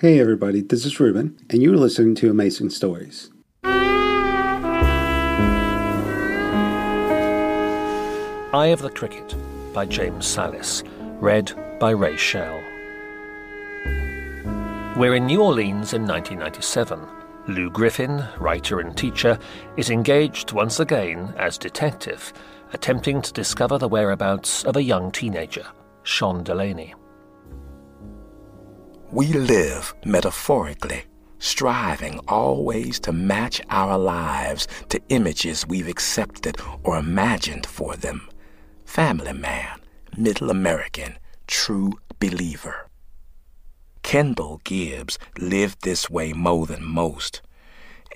Hey everybody, this is Ruben, and you're listening to Amazing Stories. Eye of the Cricket by James Sallis, read by Ray Shell. We're in New Orleans in 1997. Lew Griffin, writer and teacher, is engaged once again as detective, attempting to discover the whereabouts of a young teenager, Shaun Delaney. We live metaphorically, striving always to match our lives to images we've accepted or imagined for them family man, middle American, true believer. Kendall Gibbs lived this way more than most.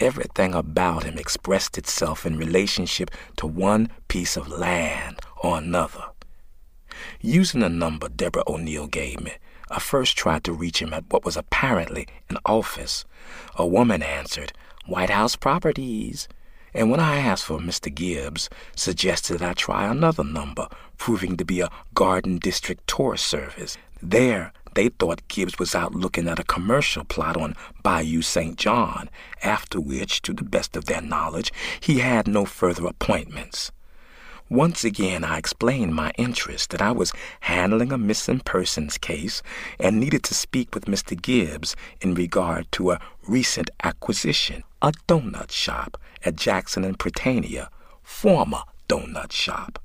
Everything about him expressed itself in relationship to one piece of land or another. Using a number Deborah O'Neill gave me, I first tried to reach him at what was apparently an office. A woman answered, White House Properties and when I asked for Mr. Gibbs, suggested I try another number, proving to be a Garden District tour service. There, they thought Gibbs was out looking at a commercial plot on Bayou St. John, after which, to the best of their knowledge, he had no further appointments. Once again, I explained my interest that I was handling a missing persons case and needed to speak with Mr. Gibbs in regard to a recent acquisition, a donut shop at Jackson and Prytania, former donut shop.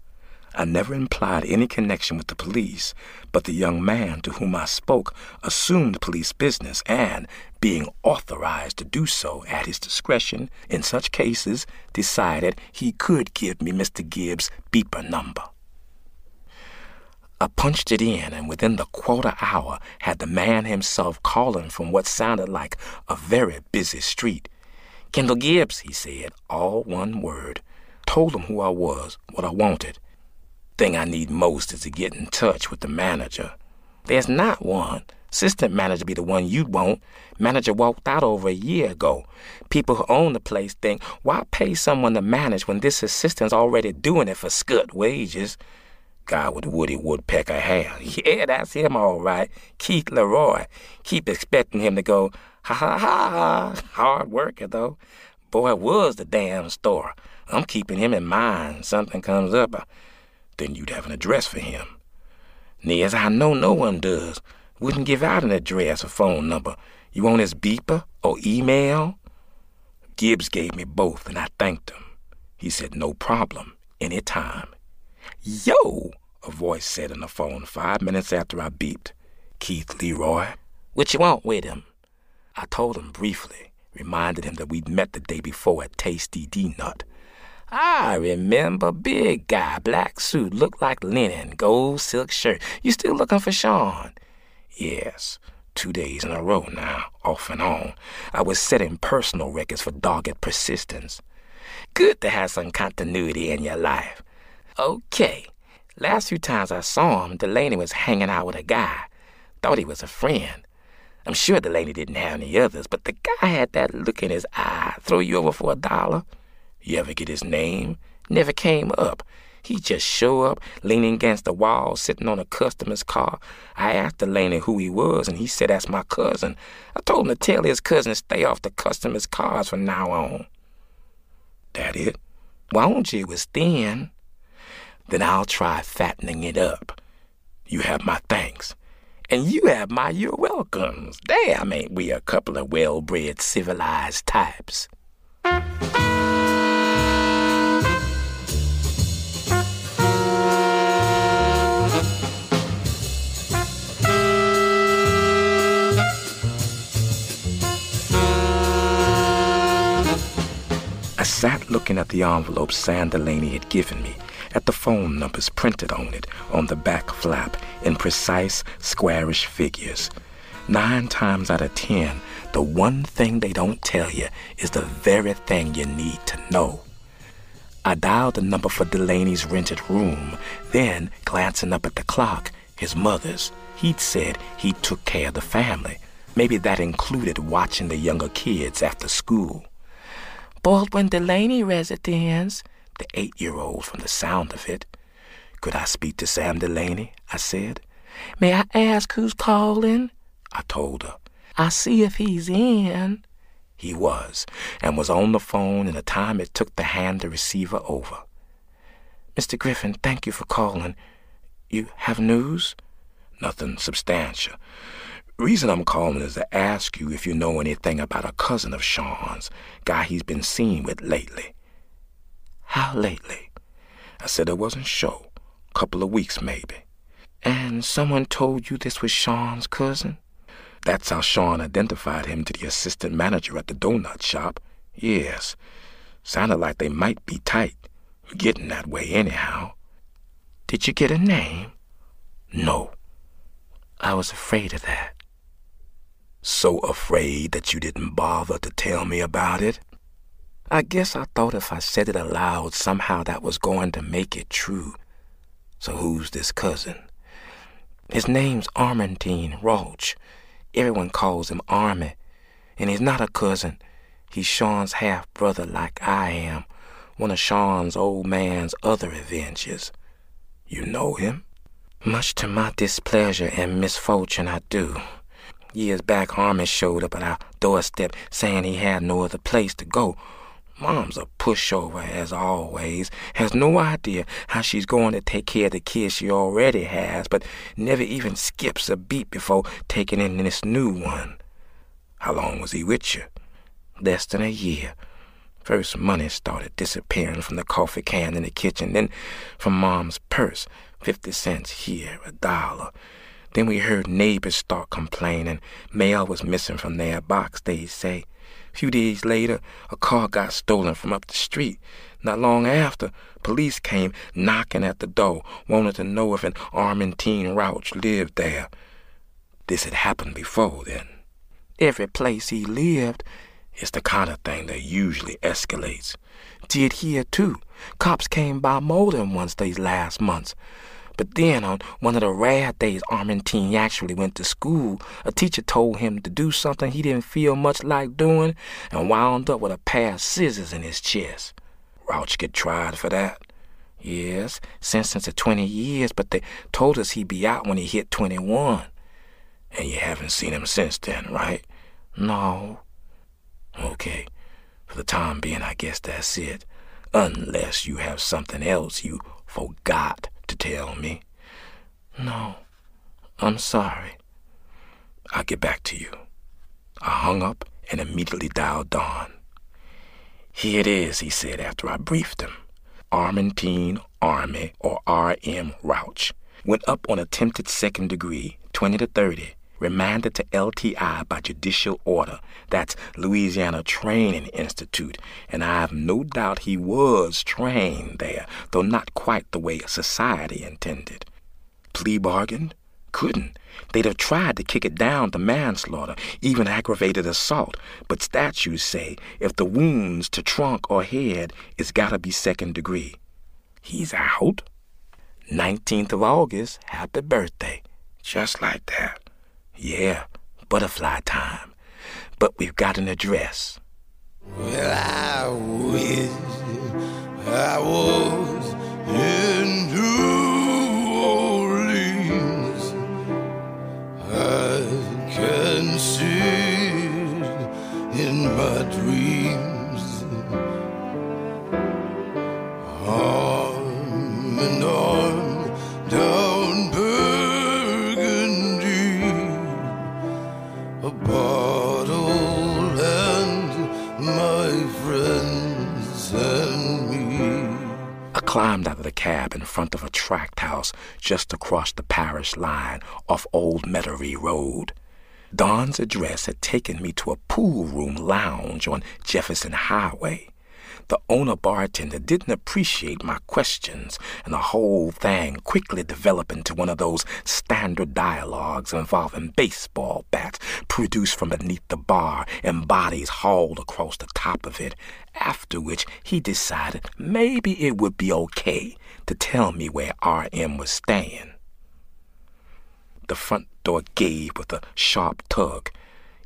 I never implied any connection with the police, but the young man to whom I spoke assumed police business and, being authorized to do so at his discretion in such cases, decided he could give me Mr. Gibbs' beeper number. I punched it in, and within the quarter hour had the man himself calling from what sounded like a very busy street. Kendall Gibbs, he said, all one word. Told him who I was, what I wanted. Thing I need most is to get in touch with the manager. There's not one. Assistant manager be the one you'd want. Manager walked out over a year ago. People who own the place think, why pay someone to manage when this assistant's already doing it for scut wages? Guy with Woody Woodpecker hair. Yeah, that's him all right. Keith Leroy. Keep expecting him to go, ha ha ha. Hard worker, though. Boy, was the damn store. I'm keeping him in mind. Something comes up then you'd have an address for him. Near as I know, no one does. Wouldn't give out an address or phone number. You want his beeper or email? Gibbs gave me both, and I thanked him. He said, no problem, any time. Yo, a voice said in the phone five minutes after I beeped. Keith Leroy. What you want with him? I told him briefly, reminded him that we'd met the day before at Tasty D Nut. I remember big guy, black suit, looked like linen, gold silk shirt. You still looking for Shaun? Yes, two days in a row now, off and on. I was setting personal records for dogged persistence. Good to have some continuity in your life. Okay, last few times I saw him, Delaney was hanging out with a guy. Thought he was a friend. I'm sure Delaney didn't have any others, but the guy had that look in his eye. Throw you over for a dollar? You ever get his name? Never came up. He just show up, leaning against the wall, sitting on a customer's car. I asked Delaney who he was, and he said that's my cousin. I told him to tell his cousin to stay off the customer's cars from now on. That it? Why don't you? It was thin. Then I'll try fattening it up. You have my thanks. And you have my you're welcomes. Damn, ain't we a couple of well bred, civilized types? Sat looking at the envelope Sam Delaney had given me, at the phone numbers printed on it on the back flap in precise, squarish figures. Nine times out of ten, the one thing they don't tell you is the very thing you need to know. I dialed the number for Delaney's rented room, then, glancing up at the clock, his mother's, he'd said he took care of the family. Maybe that included watching the younger kids after school. Baldwin Delaney residence, the eight year old from the sound of it. Could I speak to Sam Delaney? I said. May I ask who's calling? I told her. I see if he's in. He was, and was on the phone in the time it took to hand the receiver over. Mr. Griffin, thank you for calling. You have news? Nothing substantial. Reason I'm calling is to ask you if you know anything about a cousin of Shaun's, guy he's been seen with lately. How lately? I said I wasn't sure. Couple of weeks, maybe. And someone told you this was Shaun's cousin? That's how Shaun identified him to the assistant manager at the donut shop. Yes. Sounded like they might be tight. Getting that way anyhow. Did you get a name? No. I was afraid of that. So afraid that you didn't bother to tell me about it? I guess I thought if I said it aloud, somehow that was going to make it true. So who's this cousin? His name's Armentine Roach. Everyone calls him Army. And he's not a cousin. He's Shaun's half brother, like I am. One of Shaun's old man's other adventures. You know him? Much to my displeasure and misfortune, I do. Years back, Harmon showed up at our doorstep saying he had no other place to go. Mom's a pushover, as always, has no idea how she's going to take care of the kids she already has, but never even skips a beat before taking in this new one. How long was he with you? Less than a year. First, money started disappearing from the coffee can in the kitchen, then from Mom's purse. Fifty cents here, a dollar. Then we heard neighbors start complaining. Mail was missing from their box, they say. A few days later, a car got stolen from up the street. Not long after, police came knocking at the door, wanted to know if an Armentine Rouch lived there. This had happened before then. Every place he lived is the kind of thing that usually escalates. Did here too. Cops came by more than once these last months. But then, on one of the rare days Armentine actually went to school, a teacher told him to do something he didn't feel much like doing and wound up with a pair of scissors in his chest. Rouch get tried for that. Yes, sentenced to 20 years, but they told us he'd be out when he hit 21. And you haven't seen him since then, right? No. Okay. For the time being, I guess that's it. Unless you have something else you forgot to tell me. No, I'm sorry. I'll get back to you. I hung up and immediately dialed Don. Here it is, he said after I briefed him. Armentine Army, or R.M. Rouch, went up on attempted second degree, 20 to 30, remanded to LTI by judicial order. That's Louisiana Training Institute, and I have no doubt he was trained there, though not quite the way society intended. Plea bargain? Couldn't. They'd have tried to kick it down to manslaughter, even aggravated assault, but statutes say if the wounds to trunk or head, it's gotta be second degree. He's out. 19th of August, happy birthday. Just like that. Yeah, butterfly time. But we've got an address. Well, I wish I was in New Orleans. I can see it in my dreams. In front of a tract house just across the parish line off Old Metairie Road. Don's address had taken me to a pool room lounge on Jefferson Highway. The owner bartender didn't appreciate my questions, and the whole thing quickly developed into one of those standard dialogues involving baseball bats produced from beneath the bar and bodies hauled across the top of it, after which he decided maybe it would be okay to tell me where R.M. was staying. The front door gave with a sharp tug.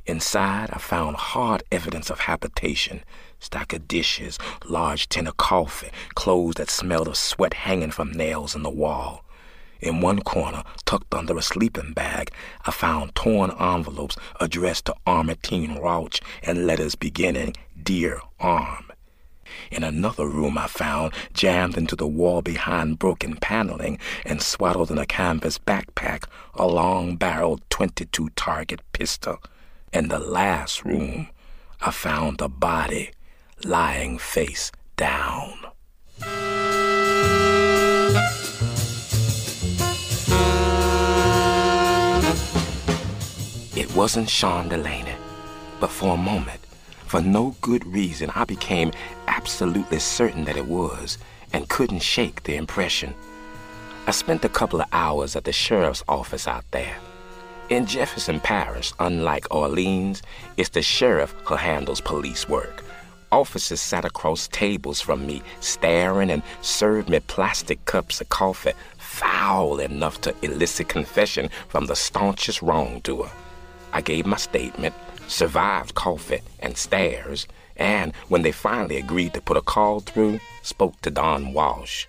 Inside, I found hard evidence of habitation stack of dishes, large tin of coffee, clothes that smelled of sweat hanging from nails in the wall. In one corner, tucked under a sleeping bag, I found torn envelopes addressed to Armatine Rauch and letters beginning, Dear Arm. In another room, I found, jammed into the wall behind broken paneling and swaddled in a canvas backpack, a long barreled 22 target pistol. In the last room, I found a body lying face down. It wasn't Shaun Delaney, but for a moment, for no good reason, I became absolutely certain that it was and couldn't shake the impression. I spent a couple of hours at the sheriff's office out there. In Jefferson Parish, unlike Orleans, it's the sheriff who handles police work. Officers sat across tables from me, staring and served me plastic cups of coffee, foul enough to elicit confession from the staunchest wrongdoer. I gave my statement, survived coffee and stares, and when they finally agreed to put a call through, spoke to Don Walsh.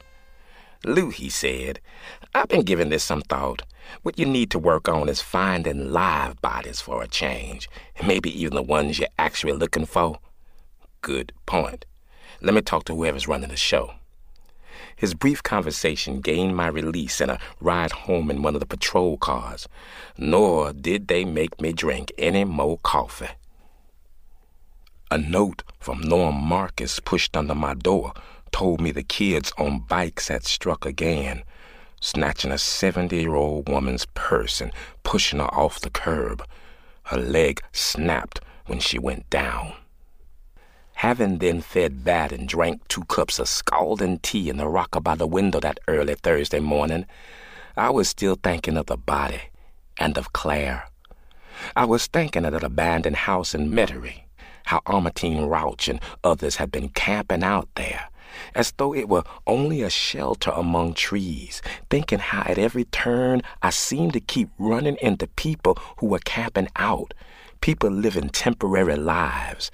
Lew, he said, I've been giving this some thought. What you need to work on is finding live bodies for a change, maybe even the ones you're actually looking for. Good point. Let me talk to whoever's running the show. His brief conversation gained my release and a ride home in one of the patrol cars, nor did they make me drink any more coffee. A note from Norm Marcus pushed under my door told me the kids on bikes had struck again, snatching a 70 year old woman's purse and pushing her off the curb. Her leg snapped when she went down. Having then fed that and drank two cups of scalding tea in the rocker by the window that early Thursday morning, I was still thinking of the body and of Claire. I was thinking of that abandoned house in Metairie, how Armatine Rauch and others had been camping out there, as though it were only a shelter among trees, thinking how at every turn I seemed to keep running into people who were camping out, people living temporary lives,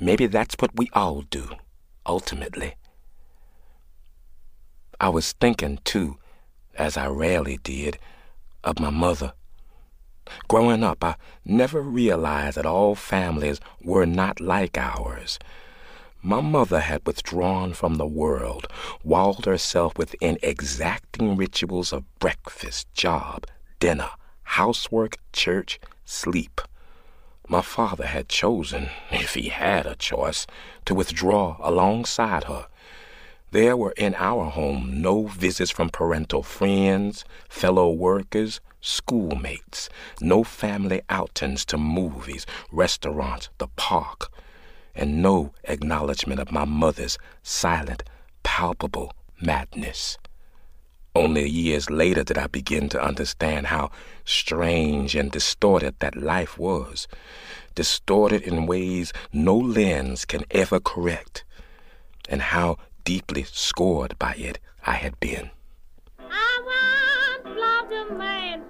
Maybe that's what we all do, ultimately. I was thinking, too, as I rarely did, of my mother. Growing up, I never realized that all families were not like ours. My mother had withdrawn from the world, walled herself within exacting rituals of breakfast, job, dinner, housework, church, sleep. My father had chosen, if he had a choice, to withdraw alongside her. There were in our home no visits from parental friends, fellow workers, schoolmates, no family outings to movies, restaurants, the park, and no acknowledgement of my mother's silent, palpable madness. Only years later did I begin to understand how strange and distorted that life was, distorted in ways no lens can ever correct, and how deeply scored by it I had been. I once loved a man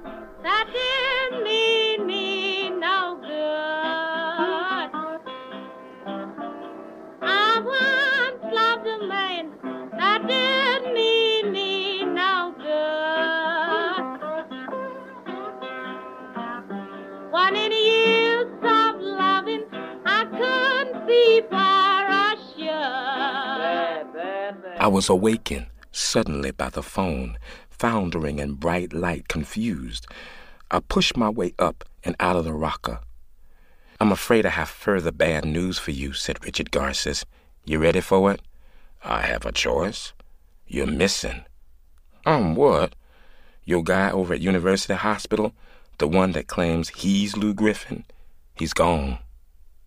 I was awakened suddenly by the phone, foundering in bright light, confused. I pushed my way up and out of the rocker. I'm afraid I have further bad news for you, said Richard Garces. You ready for it? I have a choice. You're missing. Um, what? Your guy over at University Hospital, the one that claims he's Lew Griffin, he's gone.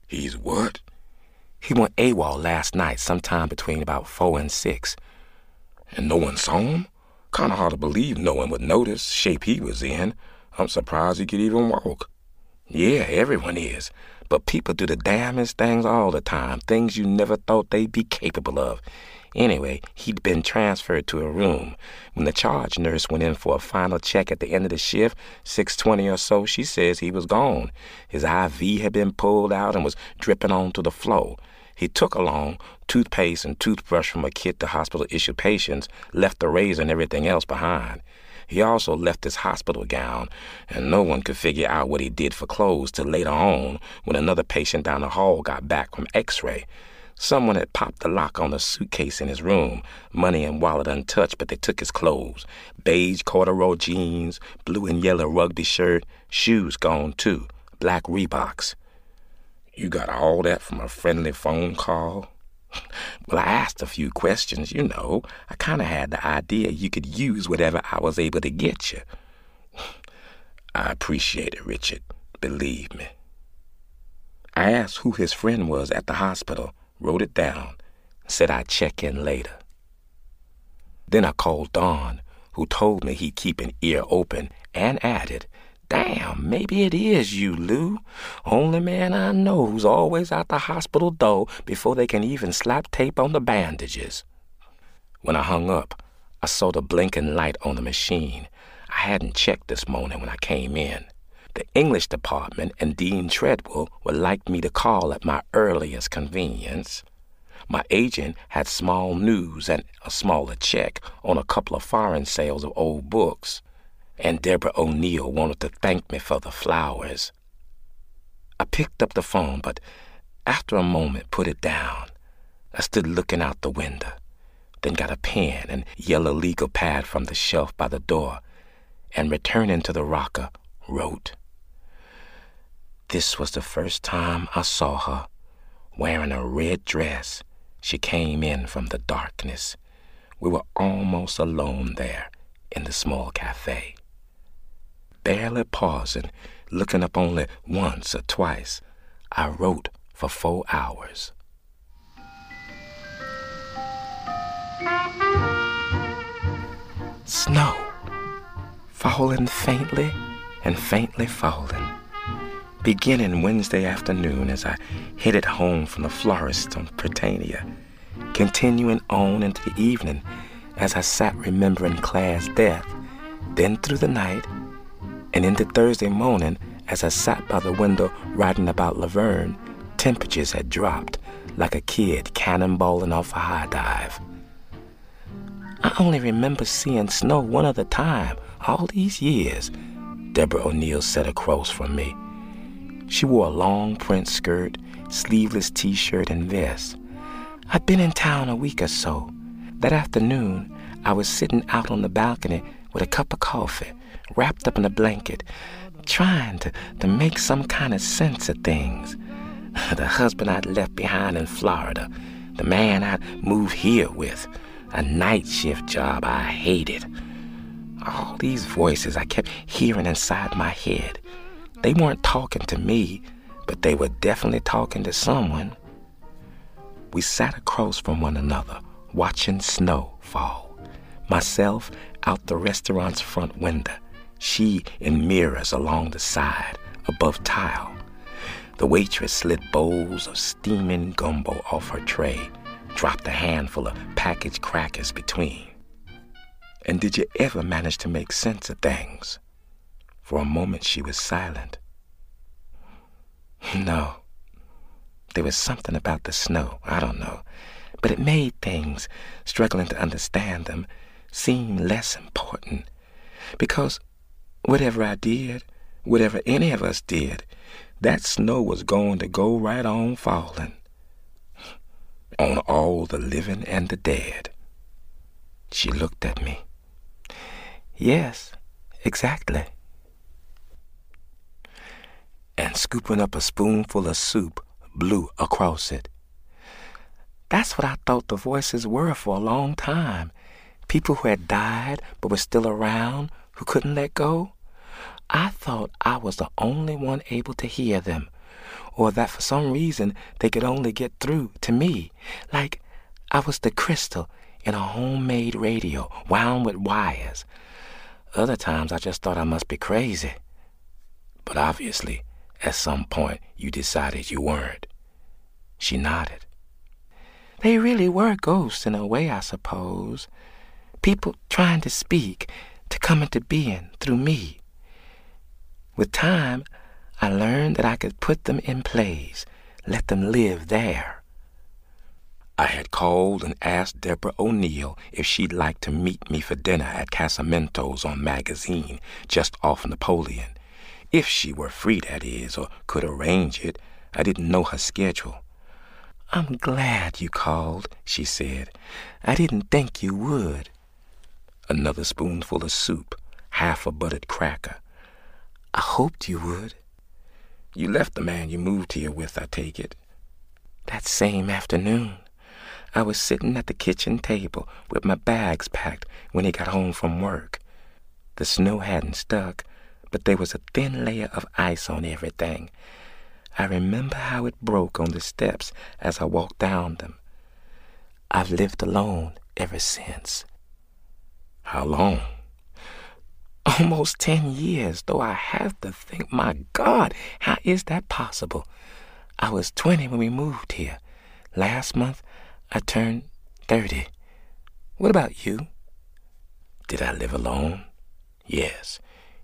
He's what? He went AWOL last night, sometime between about four and six. And no one saw him? Kinda hard to believe no one would notice shape he was in. I'm surprised he could even walk. Yeah, everyone is. But people do the damnest things all the time, things you never thought they'd be capable of. Anyway, he'd been transferred to a room. When the charge nurse went in for a final check at the end of the shift, 6.20 or so, she says he was gone. His IV had been pulled out and was dripping onto the floor. He took along toothpaste and toothbrush from a kit the hospital issued patients, left the razor and everything else behind. He also left his hospital gown, and no one could figure out what he did for clothes till later on when another patient down the hall got back from x ray. Someone had popped the lock on a suitcase in his room, money and wallet untouched, but they took his clothes beige corduroy jeans, blue and yellow rugby shirt, shoes gone too, black Reeboks. You got all that from a friendly phone call? Well, I asked a few questions, you know. I kind of had the idea you could use whatever I was able to get you. I appreciate it, Richard. Believe me. I asked who his friend was at the hospital, wrote it down, said I'd check in later. Then I called Don, who told me he'd keep an ear open, and added, Damn, maybe it is you, Lew. Only man I know who's always out the hospital door before they can even slap tape on the bandages. When I hung up, I saw the blinking light on the machine. I hadn't checked this morning when I came in. The English department and Dean Treadwell would like me to call at my earliest convenience. My agent had small news and a smaller check on a couple of foreign sales of old books and Deborah O'Neill wanted to thank me for the flowers. I picked up the phone, but after a moment put it down. I stood looking out the window, then got a pen and yellow legal pad from the shelf by the door, and returning to the rocker, wrote. This was the first time I saw her, wearing a red dress. She came in from the darkness. We were almost alone there in the small cafe barely pausing, looking up only once or twice. I wrote for four hours. Snow, falling faintly and faintly falling. Beginning Wednesday afternoon as I headed home from the florist on Prytania, continuing on into the evening as I sat remembering Claire's death, then through the night and into Thursday morning, as I sat by the window writing about Laverne, temperatures had dropped like a kid cannonballing off a high dive. I only remember seeing snow one other time all these years, Deborah O'Neill sat across from me. She wore a long print skirt, sleeveless t shirt, and vest. I'd been in town a week or so. That afternoon, I was sitting out on the balcony with a cup of coffee wrapped up in a blanket, trying to, to make some kind of sense of things. The husband I'd left behind in Florida, the man I'd moved here with, a night shift job I hated. All these voices I kept hearing inside my head. They weren't talking to me, but they were definitely talking to someone. We sat across from one another, watching snow fall. Myself out the restaurant's front window, she in mirrors along the side, above tile. The waitress slid bowls of steaming gumbo off her tray, dropped a handful of packaged crackers between. And did you ever manage to make sense of things? For a moment she was silent. No. There was something about the snow, I don't know, but it made things, struggling to understand them, seem less important. Because Whatever I did, whatever any of us did, that snow was going to go right on falling on all the living and the dead. She looked at me. Yes, exactly. And scooping up a spoonful of soup, blew across it. That's what I thought the voices were for a long time. People who had died but were still around, who couldn't let go? I thought I was the only one able to hear them, or that for some reason they could only get through to me, like I was the crystal in a homemade radio wound with wires. Other times I just thought I must be crazy. But obviously, at some point, you decided you weren't. She nodded. They really were ghosts in a way, I suppose. People trying to speak to come into being through me. With time, I learned that I could put them in place, let them live there. I had called and asked Deborah O'Neill if she'd like to meet me for dinner at Casamento's on Magazine, just off Napoleon. If she were free, that is, or could arrange it. I didn't know her schedule. I'm glad you called, she said. I didn't think you would. Another spoonful of soup, half a buttered cracker. I hoped you would. You left the man you moved here with, I take it. That same afternoon. I was sitting at the kitchen table with my bags packed when he got home from work. The snow hadn't stuck, but there was a thin layer of ice on everything. I remember how it broke on the steps as I walked down them. I've lived alone ever since. How long? Almost ten years, though I have to think, my God, how is that possible? I was 20 when we moved here. Last month, I turned 30. What about you? Did I live alone? Yes,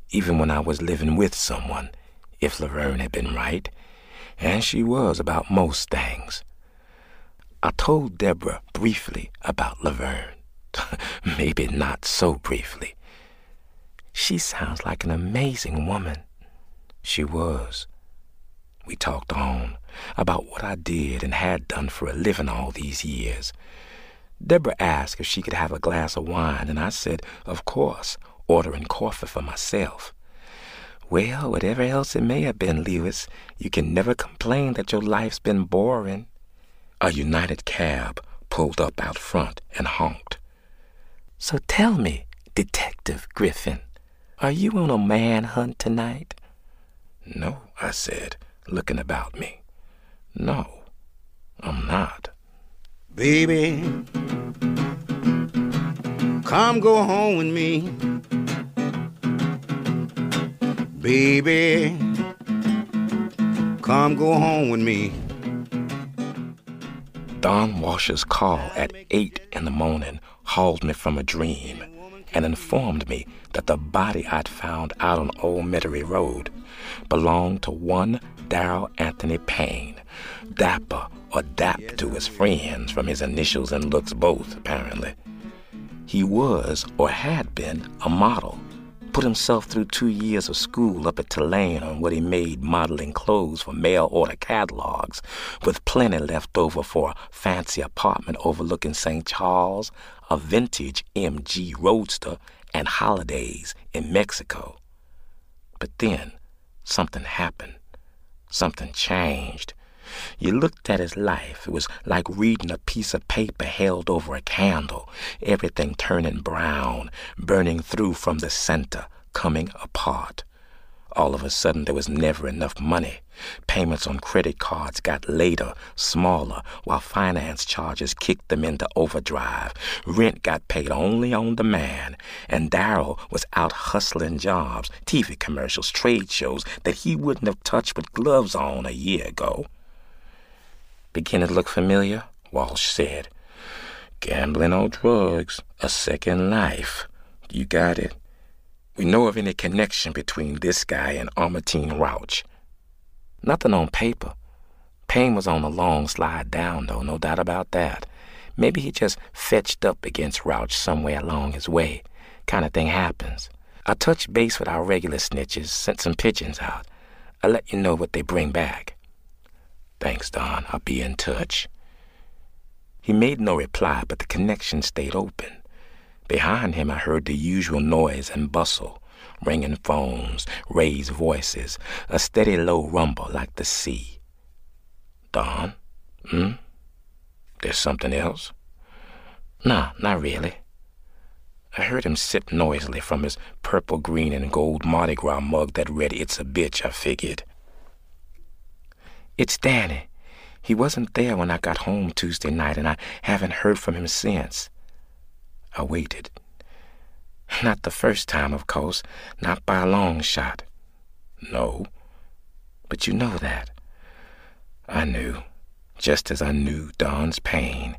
even when I was living with someone, if Laverne had been right, and she was about most things. I told Deborah briefly about Laverne. Maybe not so briefly. She sounds like an amazing woman. She was. We talked on about what I did and had done for a living all these years. Deborah asked if she could have a glass of wine, and I said, of course, ordering coffee for myself. Well, whatever else it may have been, Lewis, you can never complain that your life's been boring. A United cab pulled up out front and honked. So tell me, Detective Griffin, are you on a manhunt tonight? No, I said, looking about me. No, I'm not. Baby, come go home with me. Baby, come go home with me. Don Walsh's call at 8 in the morning hauled me from a dream and informed me that the body I'd found out on Old Metairie Road belonged to one Darrell Anthony Payne, Dapper or Dap to his friends from his initials and looks both, apparently. He was, or had been, a model. Put himself through two years of school up at Tulane on what he made modeling clothes for mail order catalogs, with plenty left over for a fancy apartment overlooking St. Charles, a vintage MG Roadster, and holidays in Mexico. But then something happened. Something changed. You looked at his life. It was like reading a piece of paper held over a candle, everything turning brown, burning through from the center, coming apart. All of a sudden, there was never enough money. Payments on credit cards got later, smaller, while finance charges kicked them into overdrive. Rent got paid only on demand, and Darrell was out hustling jobs, TV commercials, trade shows that he wouldn't have touched with gloves on a year ago. Beginning to look familiar? Walsh said. Gambling or drugs, a second life. You got it. We know of any connection between this guy and Armatine Rouch. Nothing on paper. Payne was on a long slide down, though, no doubt about that. Maybe he just fetched up against Rouch somewhere along his way. Kind of thing happens. I touched base with our regular snitches, sent some pigeons out. I'll let you know what they bring back. Thanks, Don. I'll be in touch. He made no reply, but the connection stayed open. Behind him, I heard the usual noise and bustle ringing phones, raised voices, a steady low rumble like the sea. Don? Hmm? There's something else? Nah, not really. I heard him sip noisily from his purple, green, and gold Mardi Gras mug that read, It's a bitch, I figured. It's Danny. He wasn't there when I got home Tuesday night, and I haven't heard from him since. I waited. Not the first time, of course, not by a long shot. No, but you know that. I knew, just as I knew Don's pain.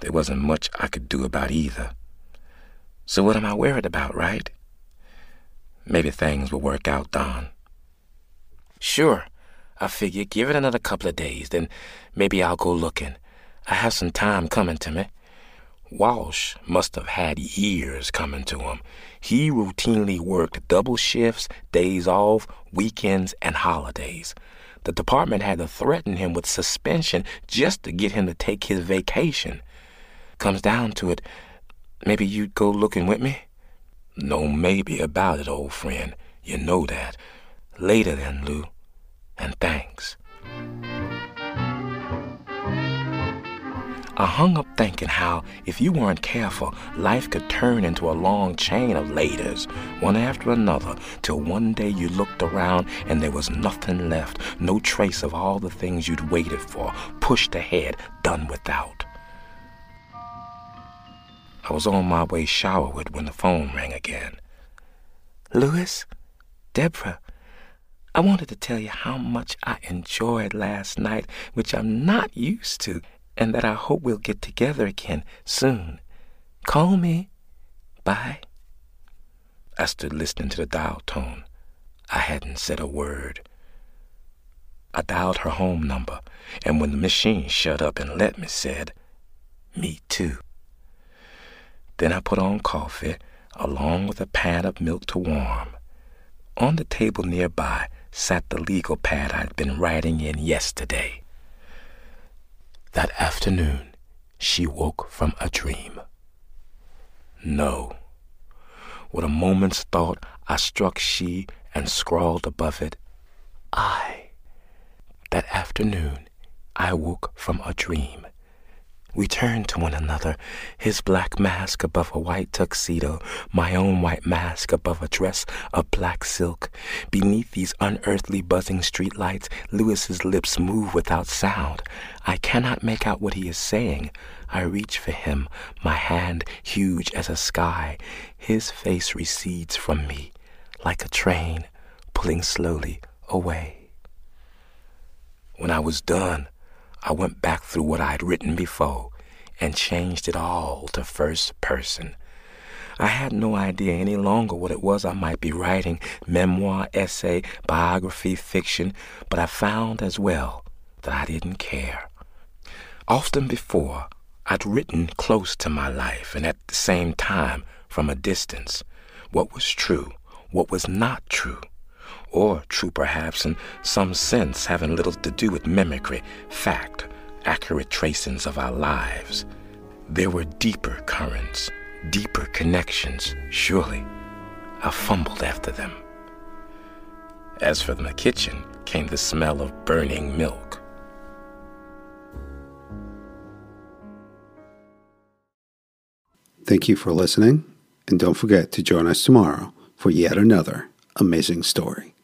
There wasn't much I could do about either. So what am I worried about, right? Maybe things will work out, Don. Sure, I figure give it another couple of days, then maybe I'll go looking. I have some time coming to me. Walsh must have had years coming to him. He routinely worked double shifts, days off, weekends, and holidays. The department had to threaten him with suspension just to get him to take his vacation. Comes down to it, maybe you'd go looking with me? No maybe about it, old friend. You know that. Later then, Lew. And thanks. I hung up thinking how, if you weren't careful, life could turn into a long chain of laters, one after another, till one day you looked around and there was nothing left, no trace of all the things you'd waited for, pushed ahead, done without. I was on my way showerward when the phone rang again. Lewis? Deborah? I wanted to tell you how much I enjoyed last night, which I'm not used to and that I hope we'll get together again soon. Call me. Bye. I stood listening to the dial tone. I hadn't said a word. I dialed her home number, and when the machine shut up and let me, said, Me too. Then I put on coffee, along with a pan of milk to warm. On the table nearby sat the legal pad I'd been writing in yesterday. That afternoon, she woke from a dream. No. With a moment's thought, I struck she and scrawled above it, I. That afternoon, I woke from a dream. We turned to one another, his black mask above a white tuxedo, my own white mask above a dress of black silk. Beneath these unearthly buzzing streetlights, Lewis's lips move without sound. I cannot make out what he is saying. I reach for him, my hand huge as a sky. His face recedes from me, like a train pulling slowly away. When I was done, I went back through what I had written before and changed it all to first person. I had no idea any longer what it was I might be writing memoir, essay, biography, fiction, but I found as well that I didn't care. Often before, I'd written close to my life and at the same time from a distance what was true, what was not true or true perhaps in some sense having little to do with mimicry, fact, accurate tracings of our lives. There were deeper currents, deeper connections, surely. I fumbled after them. As for the kitchen came the smell of burning milk. Thank you for listening, and don't forget to join us tomorrow for yet another amazing story.